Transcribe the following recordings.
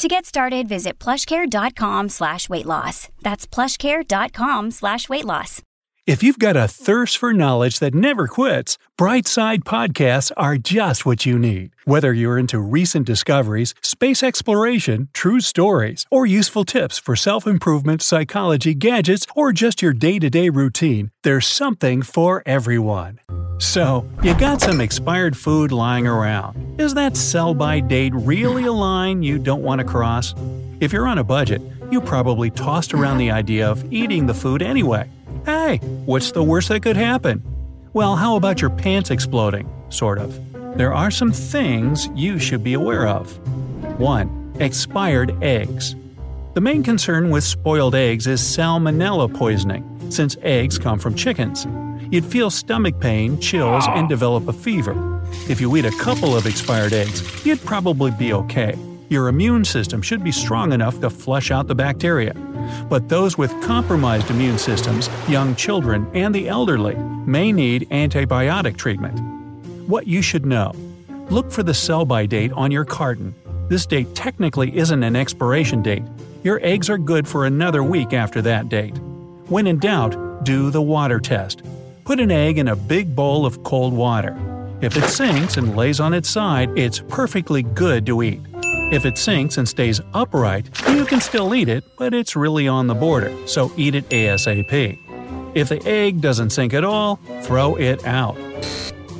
To get started, visit plushcare.com slash weight loss. That's plushcare.com slash weight loss. If you've got a thirst for knowledge that never quits, Brightside Podcasts are just what you need. Whether you're into recent discoveries, space exploration, true stories, or useful tips for self improvement, psychology, gadgets, or just your day to day routine, there's something for everyone. So, you got some expired food lying around. Is that sell by date really a line you don't want to cross? If you're on a budget, you probably tossed around the idea of eating the food anyway. Hey, what's the worst that could happen? Well, how about your pants exploding? Sort of. There are some things you should be aware of. 1. Expired eggs. The main concern with spoiled eggs is salmonella poisoning, since eggs come from chickens. You'd feel stomach pain, chills, and develop a fever. If you eat a couple of expired eggs, you'd probably be okay. Your immune system should be strong enough to flush out the bacteria. But those with compromised immune systems, young children, and the elderly may need antibiotic treatment. What you should know Look for the sell by date on your carton. This date technically isn't an expiration date. Your eggs are good for another week after that date. When in doubt, do the water test. Put an egg in a big bowl of cold water. If it sinks and lays on its side, it's perfectly good to eat. If it sinks and stays upright, you can still eat it, but it's really on the border, so eat it ASAP. If the egg doesn't sink at all, throw it out.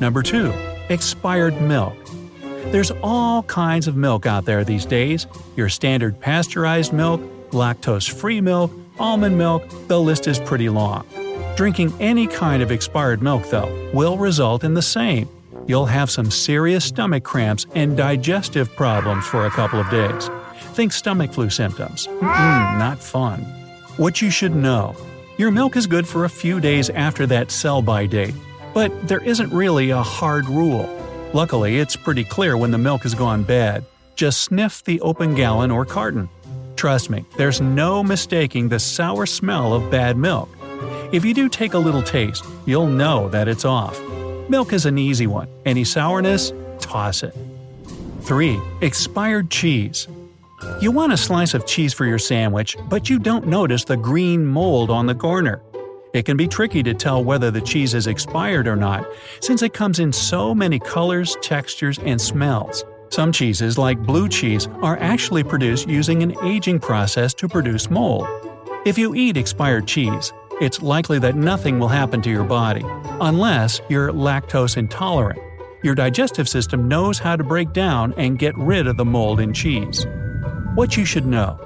Number 2. Expired milk. There's all kinds of milk out there these days your standard pasteurized milk, lactose free milk, almond milk, the list is pretty long. Drinking any kind of expired milk, though, will result in the same you'll have some serious stomach cramps and digestive problems for a couple of days. Think stomach flu symptoms. Mm-mm, not fun. What you should know your milk is good for a few days after that sell by date, but there isn't really a hard rule. Luckily, it's pretty clear when the milk has gone bad. Just sniff the open gallon or carton. Trust me, there's no mistaking the sour smell of bad milk. If you do take a little taste, you'll know that it's off. Milk is an easy one. Any sourness? Toss it. 3. Expired cheese. You want a slice of cheese for your sandwich, but you don't notice the green mold on the corner. It can be tricky to tell whether the cheese is expired or not, since it comes in so many colors, textures, and smells. Some cheeses, like blue cheese, are actually produced using an aging process to produce mold. If you eat expired cheese, it's likely that nothing will happen to your body, unless you're lactose intolerant. Your digestive system knows how to break down and get rid of the mold in cheese. What you should know.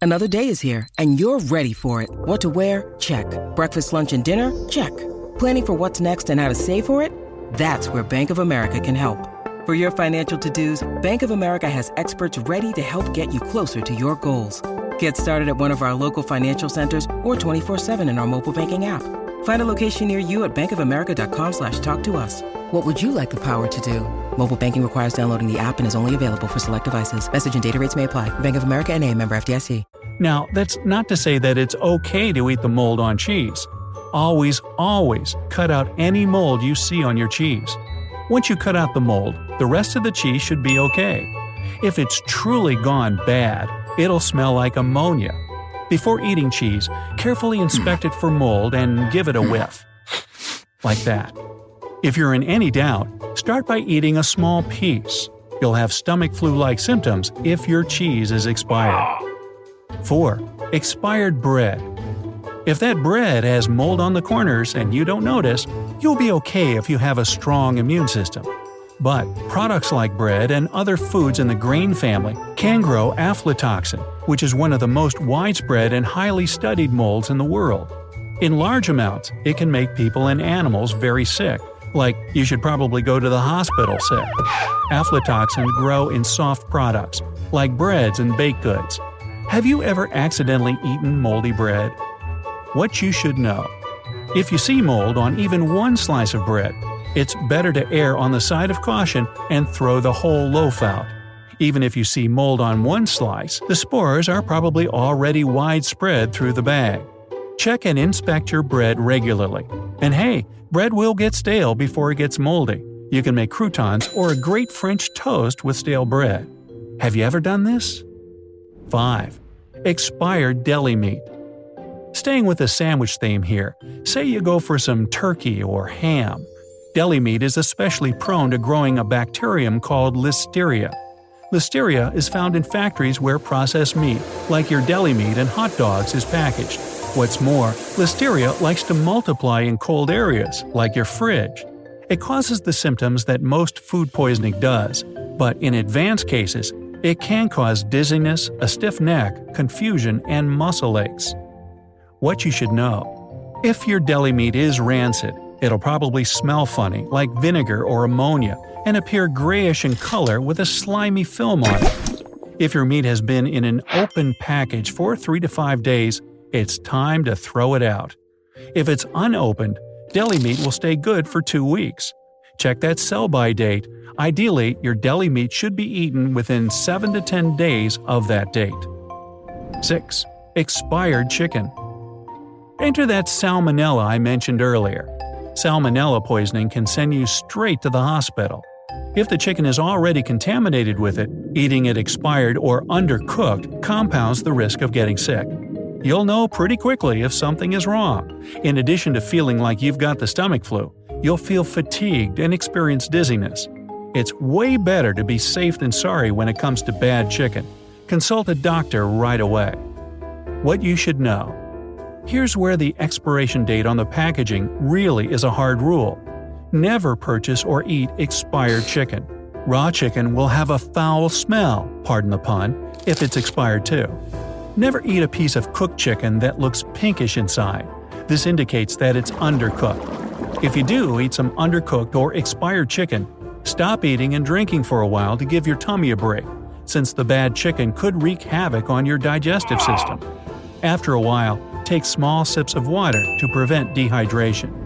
Another day is here, and you're ready for it. What to wear? Check. Breakfast, lunch, and dinner? Check. Planning for what's next and how to save for it? That's where Bank of America can help. For your financial to dos, Bank of America has experts ready to help get you closer to your goals. Get started at one of our local financial centers or 24-7 in our mobile banking app. Find a location near you at bankofamerica.com slash talk to us. What would you like the power to do? Mobile banking requires downloading the app and is only available for select devices. Message and data rates may apply. Bank of America and a member FDIC. Now, that's not to say that it's okay to eat the mold on cheese. Always, always cut out any mold you see on your cheese. Once you cut out the mold, the rest of the cheese should be okay. If it's truly gone bad, it'll smell like ammonia. Before eating cheese, carefully inspect it for mold and give it a whiff. Like that. If you're in any doubt, start by eating a small piece. You'll have stomach flu like symptoms if your cheese is expired. 4. Expired bread. If that bread has mold on the corners and you don't notice, you'll be okay if you have a strong immune system. But products like bread and other foods in the grain family can grow aflatoxin, which is one of the most widespread and highly studied molds in the world. In large amounts, it can make people and animals very sick, like you should probably go to the hospital sick. Aflatoxin grow in soft products, like breads and baked goods. Have you ever accidentally eaten moldy bread? What you should know. If you see mold on even one slice of bread, it's better to err on the side of caution and throw the whole loaf out. Even if you see mold on one slice, the spores are probably already widespread through the bag. Check and inspect your bread regularly. And hey, bread will get stale before it gets moldy. You can make croutons or a great French toast with stale bread. Have you ever done this? 5. Expired deli meat. Staying with the sandwich theme here, say you go for some turkey or ham. Deli meat is especially prone to growing a bacterium called Listeria. Listeria is found in factories where processed meat, like your deli meat and hot dogs, is packaged. What's more, Listeria likes to multiply in cold areas, like your fridge. It causes the symptoms that most food poisoning does, but in advanced cases, it can cause dizziness, a stiff neck, confusion, and muscle aches. What you should know if your deli meat is rancid, it'll probably smell funny, like vinegar or ammonia, and appear grayish in color with a slimy film on it. If your meat has been in an open package for 3 to 5 days, it's time to throw it out. If it's unopened, deli meat will stay good for 2 weeks. Check that sell by date. Ideally, your deli meat should be eaten within 7 to 10 days of that date. 6. Expired chicken. Enter that salmonella I mentioned earlier. Salmonella poisoning can send you straight to the hospital. If the chicken is already contaminated with it, eating it expired or undercooked compounds the risk of getting sick. You'll know pretty quickly if something is wrong. In addition to feeling like you've got the stomach flu, you'll feel fatigued and experience dizziness. It's way better to be safe than sorry when it comes to bad chicken. Consult a doctor right away. What you should know. Here's where the expiration date on the packaging really is a hard rule. Never purchase or eat expired chicken. Raw chicken will have a foul smell, pardon the pun, if it's expired too. Never eat a piece of cooked chicken that looks pinkish inside. This indicates that it's undercooked. If you do eat some undercooked or expired chicken, stop eating and drinking for a while to give your tummy a break, since the bad chicken could wreak havoc on your digestive system. After a while, take small sips of water to prevent dehydration.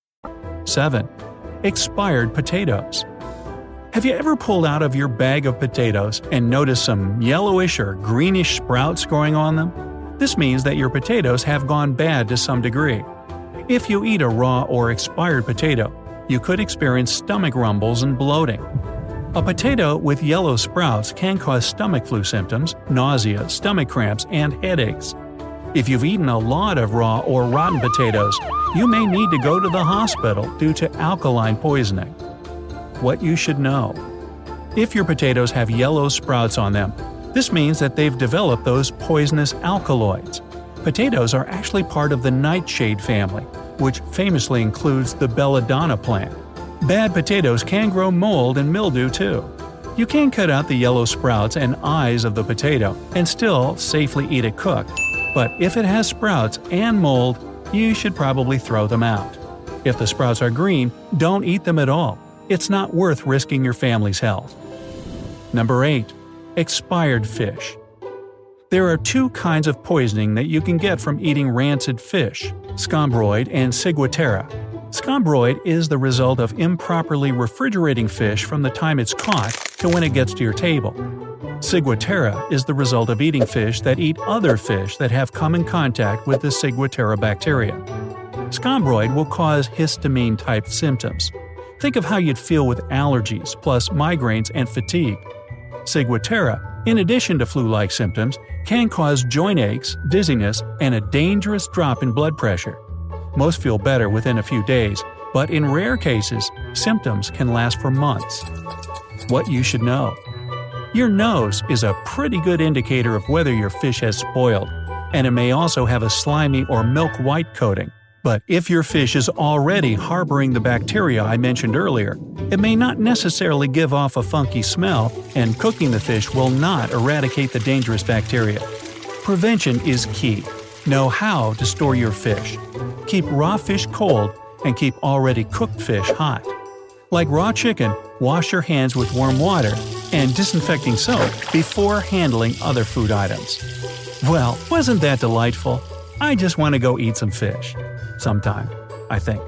7. Expired potatoes. Have you ever pulled out of your bag of potatoes and noticed some yellowish or greenish sprouts growing on them? This means that your potatoes have gone bad to some degree. If you eat a raw or expired potato, you could experience stomach rumbles and bloating. A potato with yellow sprouts can cause stomach flu symptoms, nausea, stomach cramps, and headaches. If you've eaten a lot of raw or rotten potatoes, you may need to go to the hospital due to alkaloid poisoning. What you should know If your potatoes have yellow sprouts on them, this means that they've developed those poisonous alkaloids. Potatoes are actually part of the nightshade family, which famously includes the belladonna plant. Bad potatoes can grow mold and mildew too. You can cut out the yellow sprouts and eyes of the potato and still safely eat it cooked, but if it has sprouts and mold, you should probably throw them out. If the sprouts are green, don't eat them at all. It's not worth risking your family's health. Number 8. Expired fish. There are two kinds of poisoning that you can get from eating rancid fish scombroid and ciguatera. Scombroid is the result of improperly refrigerating fish from the time it's caught to when it gets to your table. Ciguatera is the result of eating fish that eat other fish that have come in contact with the Ciguatera bacteria. Scombroid will cause histamine type symptoms. Think of how you'd feel with allergies, plus migraines and fatigue. Ciguatera, in addition to flu like symptoms, can cause joint aches, dizziness, and a dangerous drop in blood pressure. Most feel better within a few days, but in rare cases, symptoms can last for months. What you should know. Your nose is a pretty good indicator of whether your fish has spoiled, and it may also have a slimy or milk white coating. But if your fish is already harboring the bacteria I mentioned earlier, it may not necessarily give off a funky smell, and cooking the fish will not eradicate the dangerous bacteria. Prevention is key. Know how to store your fish. Keep raw fish cold and keep already cooked fish hot. Like raw chicken, wash your hands with warm water and disinfecting soap before handling other food items. Well, wasn't that delightful? I just want to go eat some fish. Sometime, I think.